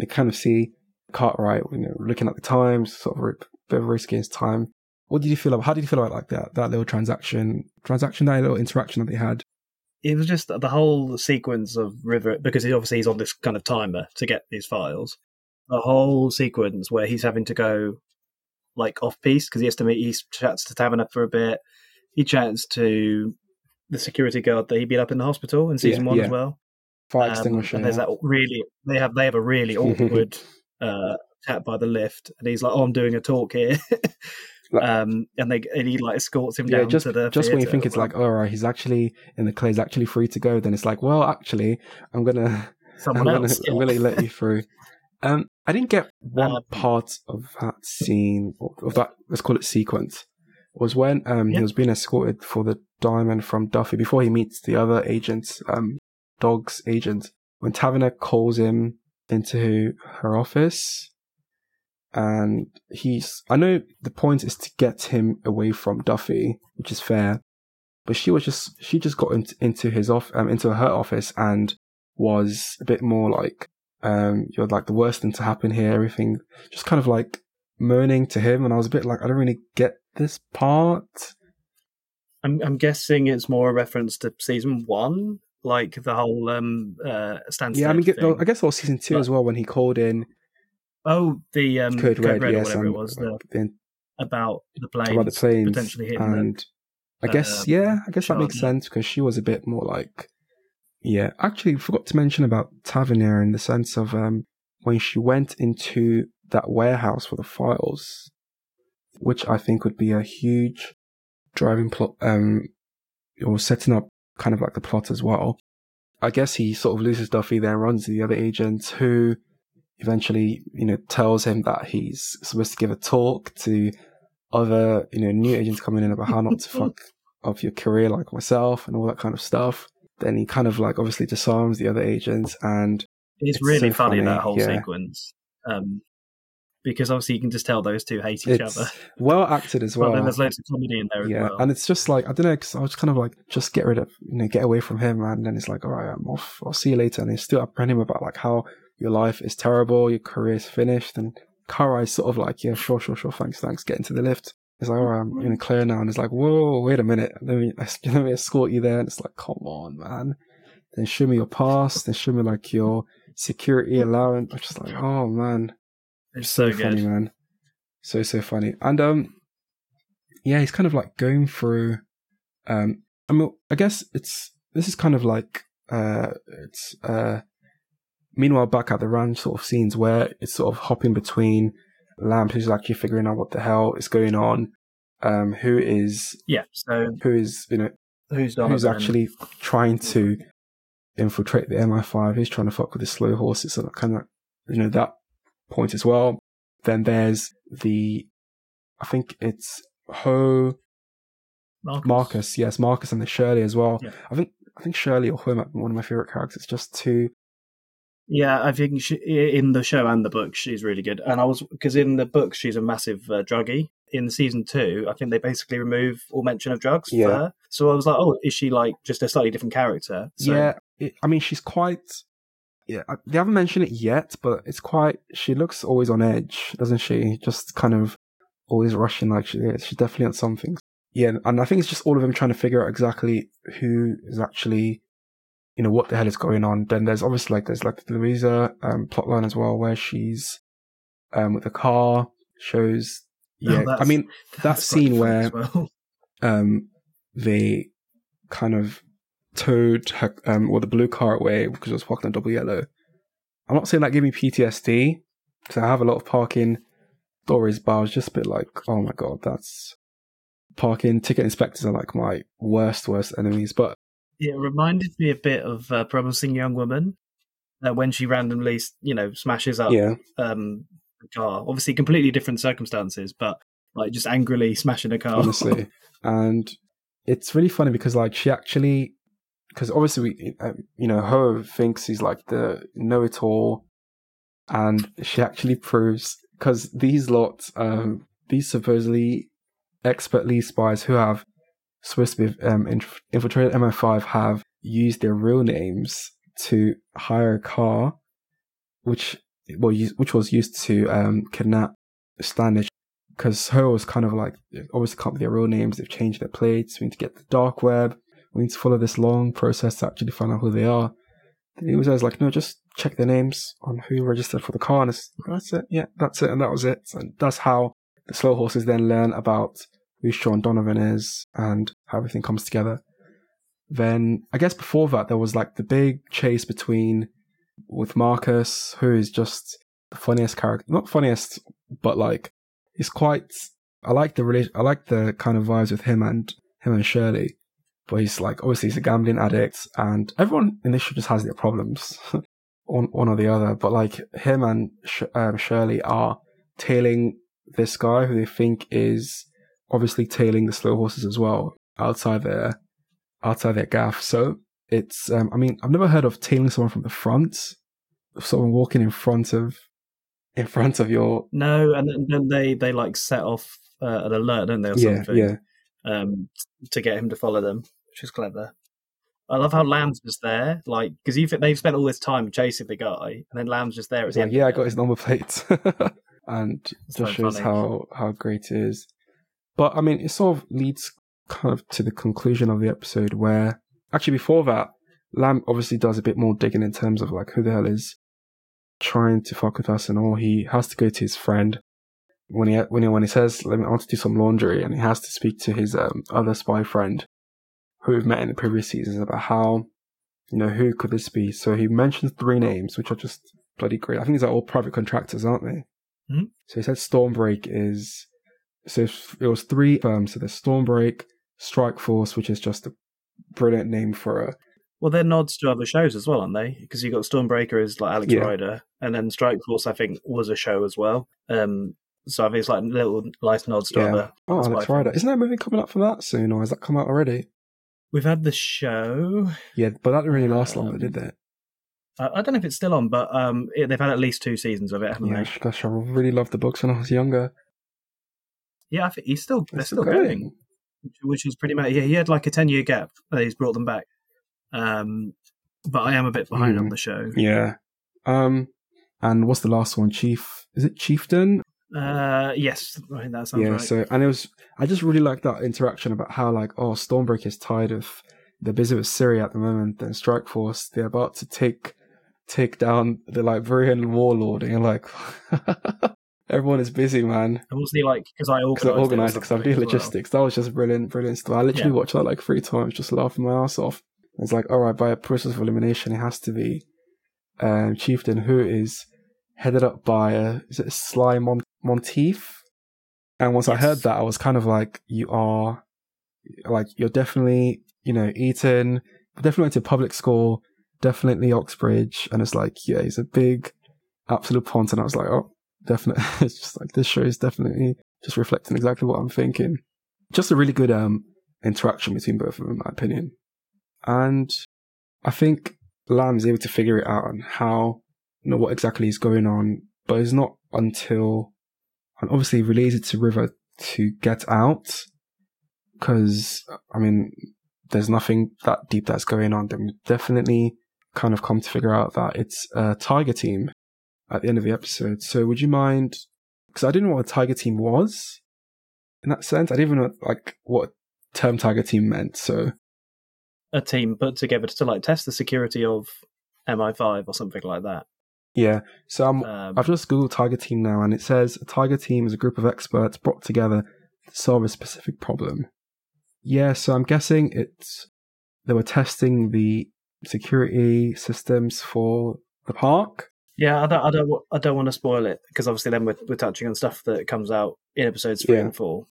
you kind of see Cartwright, you know, looking at the times, sort of a bit of race against time. What did you feel about? How did you feel about like that that little transaction, transaction, that little interaction that they had? it was just the whole sequence of River because he obviously he's on this kind of timer to get these files. The whole sequence where he's having to go like off piece because he has to meet. He chats to Taverner for a bit. He chats to the security guard that he beat up in the hospital in season Yeah, one yeah. as well. Fire Um, extinguisher. and there's that really they have they have a really awkward uh, chat by the lift, and he's like, "Oh, I'm doing a talk here." Um, and they and he like escorts him yeah, down just to the just when you think it's like, all right, he's actually in the clay, he's actually free to go. Then it's like, well, actually, I'm gonna, I'm someone gonna, else. I'm yeah. gonna let you through. Um, I didn't get one Um, part of that scene or of that. Let's call it sequence. Was when um, Yeah. he was being escorted for the diamond from Duffy before he meets the other agents, um, Dog's agent. When Taverner calls him into her office, and he's, I know the point is to get him away from Duffy, which is fair, but she was just, she just got into, into his off, um, into her office and was a bit more like, um, you're like the worst thing to happen here, everything, just kind of like moaning to him, and I was a bit like, I don't really get this part. I'm, I'm guessing it's more a reference to season one, like the whole um uh Stan Yeah, I mean, thing. I guess it was season two But- as well when he called in Oh, the um, Code, Red, or yes, whatever it was, the, the- about the planes, about the planes, potentially hitting them. and I guess um, yeah, I guess that makes sense because she was a bit more like yeah. Actually, forgot to mention about Taverner in the sense of um when she went into that warehouse for the files, which I think would be a huge driving plot. Um, or setting up kind of like the plot as well. I guess he sort of loses Duffy, then runs to the other agent who eventually, you know, tells him that he's supposed to give a talk to other, you know, new agents coming in about how not to fuck up your career like myself and all that kind of stuff. Then he kind of like obviously disarms the other agents and It's, It's really so funny, funny, that whole yeah. sequence, um, because obviously you can just tell those two hate each it's other. well acted as But well. then there's loads of comedy in there as yeah, well. and it's just like I don't know, because I was kind of like just get rid of, you know, get away from him, and then it's like, all right, I'm off. I'll see you later, and they still apprehend him about like how your life is terrible, your career's finished, and Kara is sort of like, yeah, sure, sure, sure, thanks, thanks, get into the lift. It's like, all right, I'm mm-hmm. in a clear now, and it's like, whoa, wait a minute, let me let me escort you there, and it's like, come on, man. Then show me your pass, then show me like your security allowance. I'm just like, oh man, it's so funny, good. man. So so funny. And um yeah, he's kind of like going through um I mean I guess it's this is kind of like uh it's uh meanwhile back at the ranch sort of scenes where it's sort of hopping between Lamb who's actually figuring out what the hell is going on, um who is Yeah. So who is you know who's who's actually trying to infiltrate the MI5, who's trying to fuck with the slow horses, so that kind of, you know, that point as well. Then there's the, I think it's Ho, Marcus. Marcus, yes, Marcus and the Shirley as well. Yeah. I think, I think Shirley or Ho might be one of my favorite characters, It's just two, Yeah, I think she, in the show and the book, she's really good. And I was because in the book she's a massive uh, druggie. In season two, I think they basically remove all mention of drugs Yeah. for her. So I was like, oh, is she like just a slightly different character? So, yeah, it, I mean, she's quite, yeah, they haven't mentioned it yet, but it's quite, she looks always on edge, doesn't she? Just kind of always rushing, like she, yeah, she's definitely on something. Yeah, and I think it's just all of them trying to figure out exactly who is actually, you know, what the hell is going on. Then there's obviously like, there's like the Louisa um, plotline as well, where she's um, with the car, shows, yeah, I mean, that scene where well. um, they kind of towed her, um, or the blue car away because it was parked on double yellow. I'm not saying that gave me PTSD because I have a lot of parking stories, but I was just a bit like, oh my god, that's parking ticket inspectors are like my worst, worst enemies. But It reminded me a bit of uh, Promising Young Woman uh, when she randomly, you know, smashes up yeah, um, the car. Obviously, completely different circumstances, but like just angrily smashing a car. honestly, and it's really funny because like she actually, because obviously we, um, you know, Ho thinks he's like the know-it-all, and she actually proves because these lots, um, these supposedly expertly spies who have be um, inf- infiltrated MI5 have used their real names to hire a car, which well, which was used to um, kidnap Standish, because Ho was kind of like obviously can't be their real names. They've changed their plates. We need to get the dark web. We need to follow this long process to actually find out who they are. Then he was like, no, just check their names on who registered for the car, and it's, that's it. Yeah, that's it, and that was it. And that's how the slow horses then learn about who Sean Donovan is and how everything comes together. Then I guess before that there was like the big chase between with Marcus, who is just the funniest character, not funniest, but like he's quite. I like the relation. I like the kind of vibes with him and him and Shirley. But he's like obviously he's a gambling addict, and everyone in this show just has their problems, one one or the other. But like him and Sh- um, Shirley are tailing this guy who they think is obviously tailing the slow horses as well outside their outside their gaff. So it's um, I mean I've never heard of tailing someone from the front, someone walking in front of in front of your no, and then, they they like set off uh, an alert, don't they, or yeah something, yeah um, to get him to follow them, which is clever. I love how Lamb's just there, like because they've spent all this time chasing the guy, and then Lamb's just there at It's the like end. yeah I got his number plate and It's just so shows funny. how how great it is. But I mean it sort of leads kind of to the conclusion of the episode where actually before that Lamb obviously does a bit more digging in terms of like who the hell is trying to fuck with us and all. He has to go to his friend when he when he when he says, "Let me, I want to do some laundry," and he has to speak to his um, other spy friend who we've met in the previous seasons about how you know who could this be. So he mentions three names, which are just bloody great. I think these are all private contractors, aren't they? Mhm. So he said Stormbreak is so it was three firms. So there's Stormbreak, Strike Force, which is just a brilliant name for a Well, they're nods to other shows as well, aren't they? Because you got Stormbreaker is like Alex Yeah. Rider, and then Strike Force, I think, was a show as well. Um, so I think it's like little nice nods to Yeah. other. Oh, Alex Rider. Isn't there a movie coming up for that soon, or has that come out already? We've had the show. Yeah, but that didn't really last long, Um, did it? I, I don't know if it's still on, but um, it, they've had at least two seasons of it, haven't Yeah, they? gosh, I really loved the books when I was younger. Yeah, I think he's still they're They're still going, which- which is pretty much. Yeah, he had like a ten year gap. He's brought them back. Um, but I am a bit behind Hmm. on the show. Yeah. Um, and what's the last one? Chief? Is it Chieftain? Uh, yes, I think that sounds yeah. right. So, and it was. I just really like that interaction about how like, oh, Stormbreak is tired of. They're busy with Syria at the moment. Then Strike Force, they're about to take take down the Liberian warlord, and you're like, everyone is busy, man. and wasn't he like because I Because I organised, organised it, because I'm doing as well. logistics. That was just brilliant, brilliant stuff. I literally Yeah. watched that like three times, just laughing my ass off. It's like, all right, by a process of elimination, it has to be um, Chieftain, who is headed up by uh, is it a Sly Mon- Monteith? And once I heard that, I was kind of like, you are like you're definitely you know Eton, definitely went to public school, definitely Oxbridge, and it's like, yeah, he's a big absolute pont, and I was like, oh, definitely. it's just like this show is definitely just reflecting exactly what I'm thinking. Just a really good um interaction between both of them, in my opinion. And I think Lamb is able to figure it out on how, you know, what exactly is going on, but it's not until, and obviously it to River to get out, because, I mean, there's nothing that deep that's going on. Then we definitely kind of come to figure out that it's a Tiger team at the end of the episode. So would you mind, because I didn't know what a Tiger team was in that sense. I didn't even know, like, what term Tiger team meant. So a team put together to like test the security of MI5 or something like that. Yeah. So I'm, Um, I've just Googled Tiger Team now, and it says a Tiger Team is a group of experts brought together to solve a specific problem. Yeah. So I'm guessing it's they were testing the security systems for the park. yeah, I don't, I don't, I don't want to spoil it because obviously then we're, we're touching on stuff that comes out in episodes three Yeah. and four.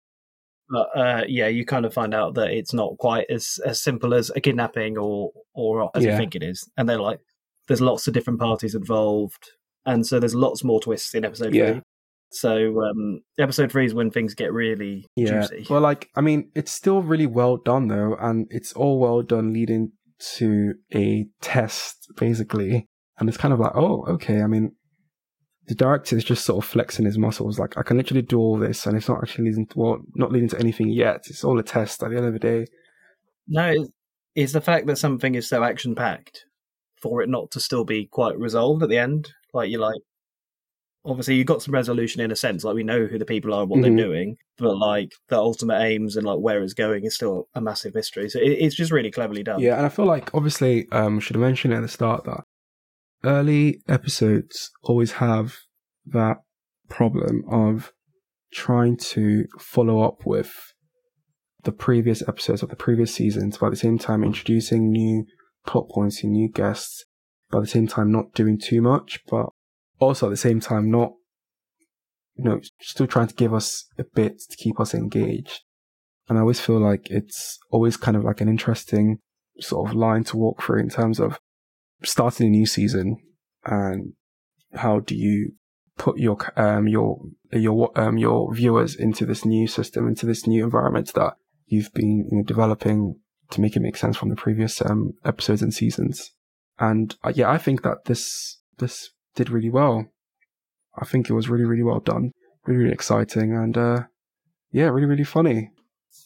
But uh, yeah, you kind of find out that it's not quite as as simple as a kidnapping or or as Yeah. you think it is, and they're like, there's lots of different parties involved, and so there's lots more twists in episode Yeah. three. So um, episode three is when things get really Yeah. juicy. Well, like I mean, it's still really well done though, and it's all well done leading to a test basically, and it's kind of like, oh, okay. I mean, the director is just sort of flexing his muscles. Like I can literally do all this, and it's not actually leading to well, not leading to anything yet. It's all a test. At the end of the day, No, it's, it's the fact that something is so action packed for it not to still be quite resolved at the end. Like you're like, obviously you got some resolution in a sense. Like we know who the people are, and what Mhm. they're doing, but like the ultimate aims and like where it's going is still a massive mystery. So it, it's just really cleverly done. yeah. And I feel like obviously, um, should have mentioned at the start that early episodes always have that problem of trying to follow up with the previous episodes of the previous seasons, but at the same time introducing new plot points and new guests, but at the same time not doing too much, but also at the same time not, you know, still trying to give us a bit to keep us engaged. And I always feel like it's always kind of like an interesting sort of line to walk through in terms of starting a new season and how do you put your um your your um your viewers into this new system, into this new environment that you've been you know, developing to make it make sense from the previous um episodes and seasons. And uh, yeah, I think that this this did really well. I think it was really really well done, really really exciting, and uh yeah, really really funny.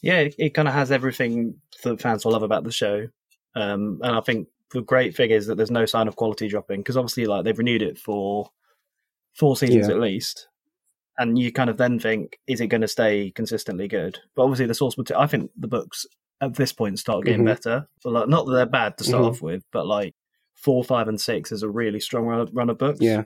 Yeah, it, it kind of has everything that fans will love about the show. Um, and I think the great thing is that there's no sign of quality dropping because obviously, like they've renewed it for four seasons Yeah. at least, and you kind of then think, is it going to stay consistently good? But obviously, the source material. I think the books at this point start getting Mhm. better. But like, not that they're bad to start Mhm. off with, but like four, five, and six is a really strong run, run of books. Yeah,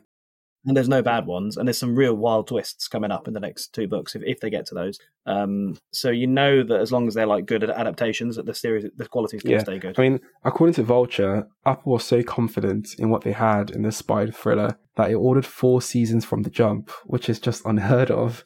and there's no bad ones, and there's some real wild twists coming up in the next two books if, if they get to those. Um, so you know that as long as they're like good at adaptations, that the series, the quality's going to Yeah. stay good. I mean, according to Vulture, Apple was so confident in what they had in the spy thriller that it ordered four seasons from the jump, which is just unheard of.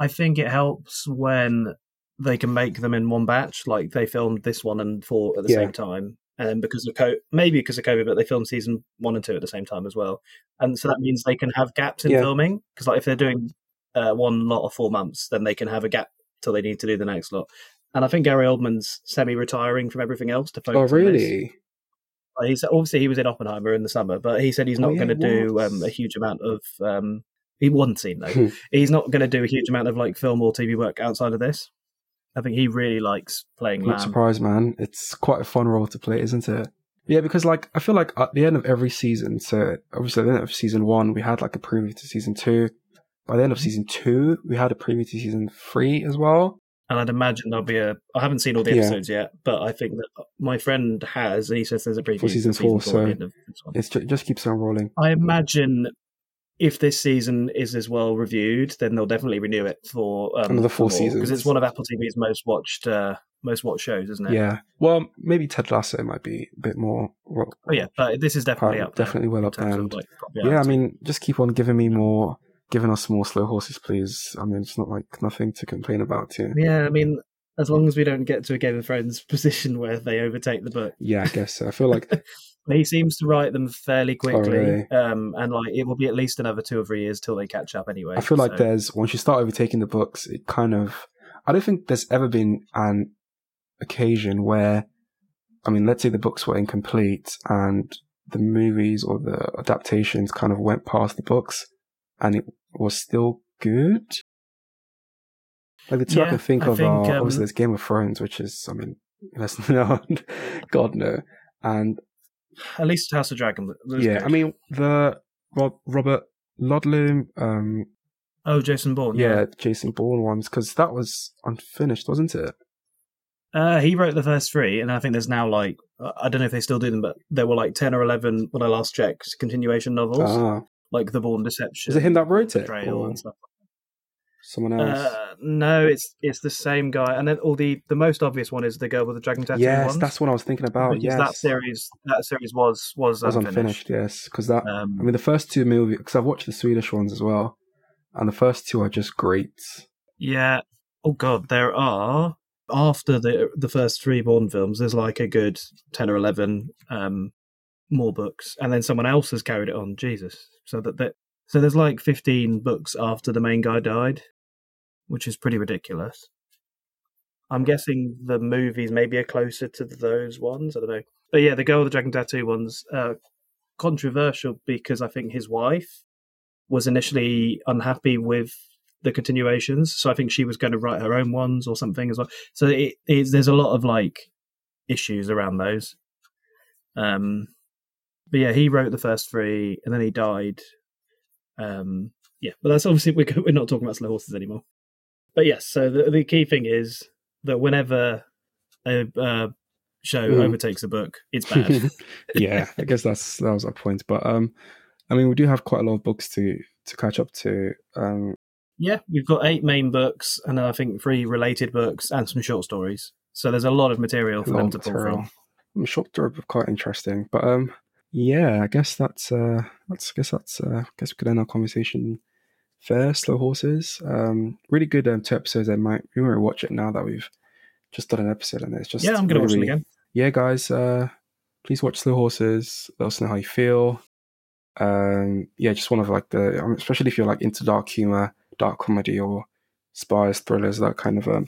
I think it helps when they can make them in one batch, like they filmed this one and four at the Yeah. same time. And because of co- maybe because of COVID, but they filmed season one and two at the same time as well, and so that means they can have gaps in Yeah. filming. Because like if they're doing uh, one lot of four months, then they can have a gap till they need to do the next lot. And I think Gary Oldman's semi-retiring from everything else to focus. Oh, on this. really? He's obviously he was in Oppenheimer in the summer, but he said he's Oh, not yeah, going to do um, a huge amount of. Um, he wasn't seen though. Hmm. he's not going to do a huge amount of like film or TV work outside of this. I think he really likes playing I'm not Lamb. surprised, man. It's quite a fun role to play, isn't it? Yeah, because like I feel like at the end of every season, so obviously at the end of season one, we had like a preview to season two. By the end of mm-hmm. season two, we had a preview to season three as well. And I'd imagine there'll be a. I haven't seen all the Yeah. episodes yet, but I think that my friend has, and he says there's a preview For season to four, the so end of this one. It's it just keeps on rolling. I imagine if this season is as well reviewed, then they'll definitely renew it for um, Another four because seasons. it's one of Apple TV's most watched uh, most watched shows, isn't it? Yeah. Well, maybe Ted Lasso might be a bit more. Well, Oh yeah, but this is definitely up there definitely well up there. like, yeah, I mean, just keep on giving me more, giving us more slow horses, please. I mean, it's not like nothing to complain about here. Yeah, I mean, as long as we don't get to a Game of Thrones position where they overtake the book. Yeah, I guess so. I feel like He seems to write them fairly quickly, really? um, and like it will be at least another two or three years till they catch up. Anyway, I feel like so- there's once you start overtaking the books, it kind of. I don't think there's ever been an occasion where, I mean, let's say the books were incomplete and the movies or the adaptations kind of went past the books, and it was still good. Like the two I can think I of think, are um, obviously there's Game of Thrones, which is, I mean, let's no, God no, and at least House of Dragon. yeah, good. I mean the Rob, Robert Ludlum, um, oh, Jason Bourne. yeah, Jason Bourne ones because that was unfinished, wasn't it? Uh, he wrote the first three, and I think there's now like uh, I don't know if they still do them, but there were like ten or eleven when I last checked continuation novels, Ah, like The Bourne Deception. is it him that wrote it, or and stuff. Someone else? Uh, no, it's it's the same guy, and then all the the most obvious one is the girl with the dragon tattoo. yes, ones, that's what I was thinking about. Yes, that series that series was was, was unfinished. unfinished. Yes, because that. Um, I mean, the first two movies because I've watched the Swedish ones as well, and the first two are just great. Yeah. Oh God, there are after the the first three Bourne films. There's like a good ten or eleven um, more books, and then someone else has carried it on. Jesus, so that that so there's like fifteen books after the main guy died, which is pretty ridiculous. I'm guessing the movies maybe are closer to those ones. I don't know, but yeah, the girl with the dragon tattoo ones uh, controversial because I think his wife was initially unhappy with the continuations. So I think she was going to write her own ones or something as well. So it, there's a lot of like issues around those. Um, but yeah, he wrote the first three and then he died. Um, yeah, but that's obviously we're, we're not talking about slow horses anymore. But yes, so the, the key thing is that whenever a uh, show Mm. overtakes a book, it's bad. yeah, I guess that's that was our point. But um, I mean, we do have quite a lot of books to to catch up to. Um, Yeah, we've got eight main books and I think three related books and some short stories. So there's a lot of material for them to pull material. from. I'm shocked they're quite interesting. But um, yeah, I guess that's uh, that's I guess that's uh, I guess we could end our conversation there. Slow horses. Um, really good um, two episodes. I might we might watch it now that we've just done an episode on it's just Yeah, I'm going to watch really- again. Yeah, guys. Uh, please watch Slow Horses. Let us know how you feel. Um, yeah, just one of like the, um, especially if you're like into dark humor, dark comedy, or spies, thrillers, that kind of um,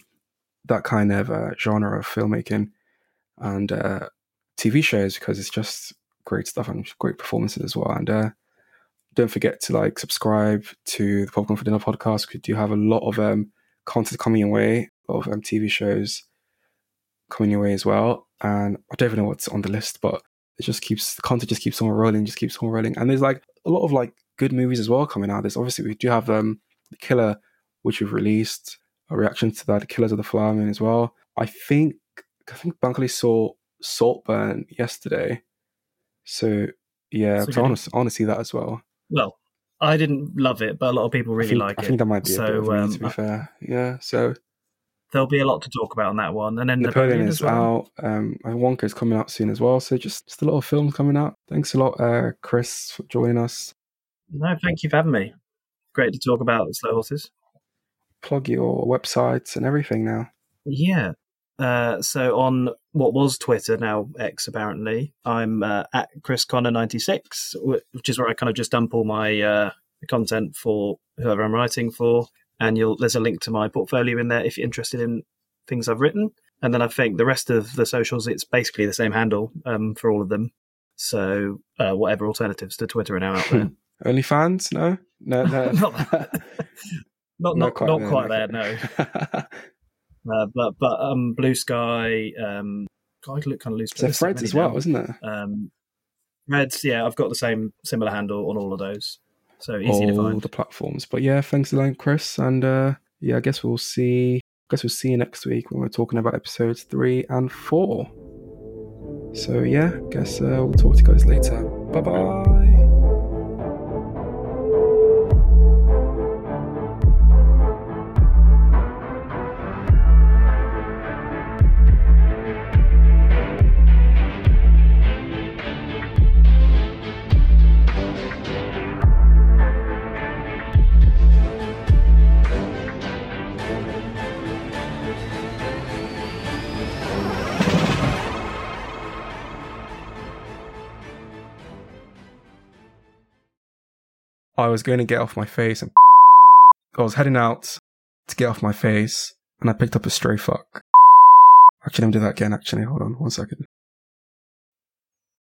that kind of uh, genre of filmmaking and uh, TV shows because it's just great stuff and great performances as well. And uh, don't forget to like subscribe to the Popcorn for Dinner podcast. We do have a lot of um, content coming your way, a lot of um, TV shows coming your way as well. And I don't even know what's on the list, but it just keeps the content just keeps on rolling, just keeps on rolling. And there's like a lot of like good movies as well coming out. There's obviously we do have um The Killer, which we've released a reaction to that, The Killers of the Flower Moon as well. I think I think Bankley saw Saltburn yesterday. So yeah, so I want to I want to see that as well. Well, I didn't love it, but a lot of people really think, like I it. I think that might be so, a bit of um, to be fair. Yeah, so there'll be a lot to talk about on that one. And then Napoleon, Napoleon is well. out. Um, Wonka is coming out soon as well. So just just a lot of films coming out. Thanks a lot, uh, Chris, for joining us. No, thank you for having me. Great to talk about slow horses. Plug your websites and everything now. Yeah. Uh, so on what was Twitter, now X apparently, I'm uh, at Chris Connor 96, which is where I kind of just dump all my uh, content for whoever I'm writing for and you'll there's a link to my portfolio in there if you're interested in things I've written. And then I think the rest of the socials, it's basically the same handle um, for all of them. So uh, whatever alternatives to Twitter are now out there. OnlyFans? No, no, no, not not not not quite, not quite there. No. Uh, but but um, Bluesky. Um, God, look kind of loose. So Threads as well, isn't it? Um, Reds, yeah, I've got the same similar handle on all of those. So easy all to find. the platforms. But yeah, thanks a lot, Chris. And uh, yeah, I guess we'll see. I guess we'll see you next week when we're talking about episodes three and four. So yeah, I guess uh, we'll talk to you guys later. Bye bye. I was going to get off my face and I was heading out to get off my face and I picked up a stray fuck. Actually, let me do that again. Actually, hold on one second.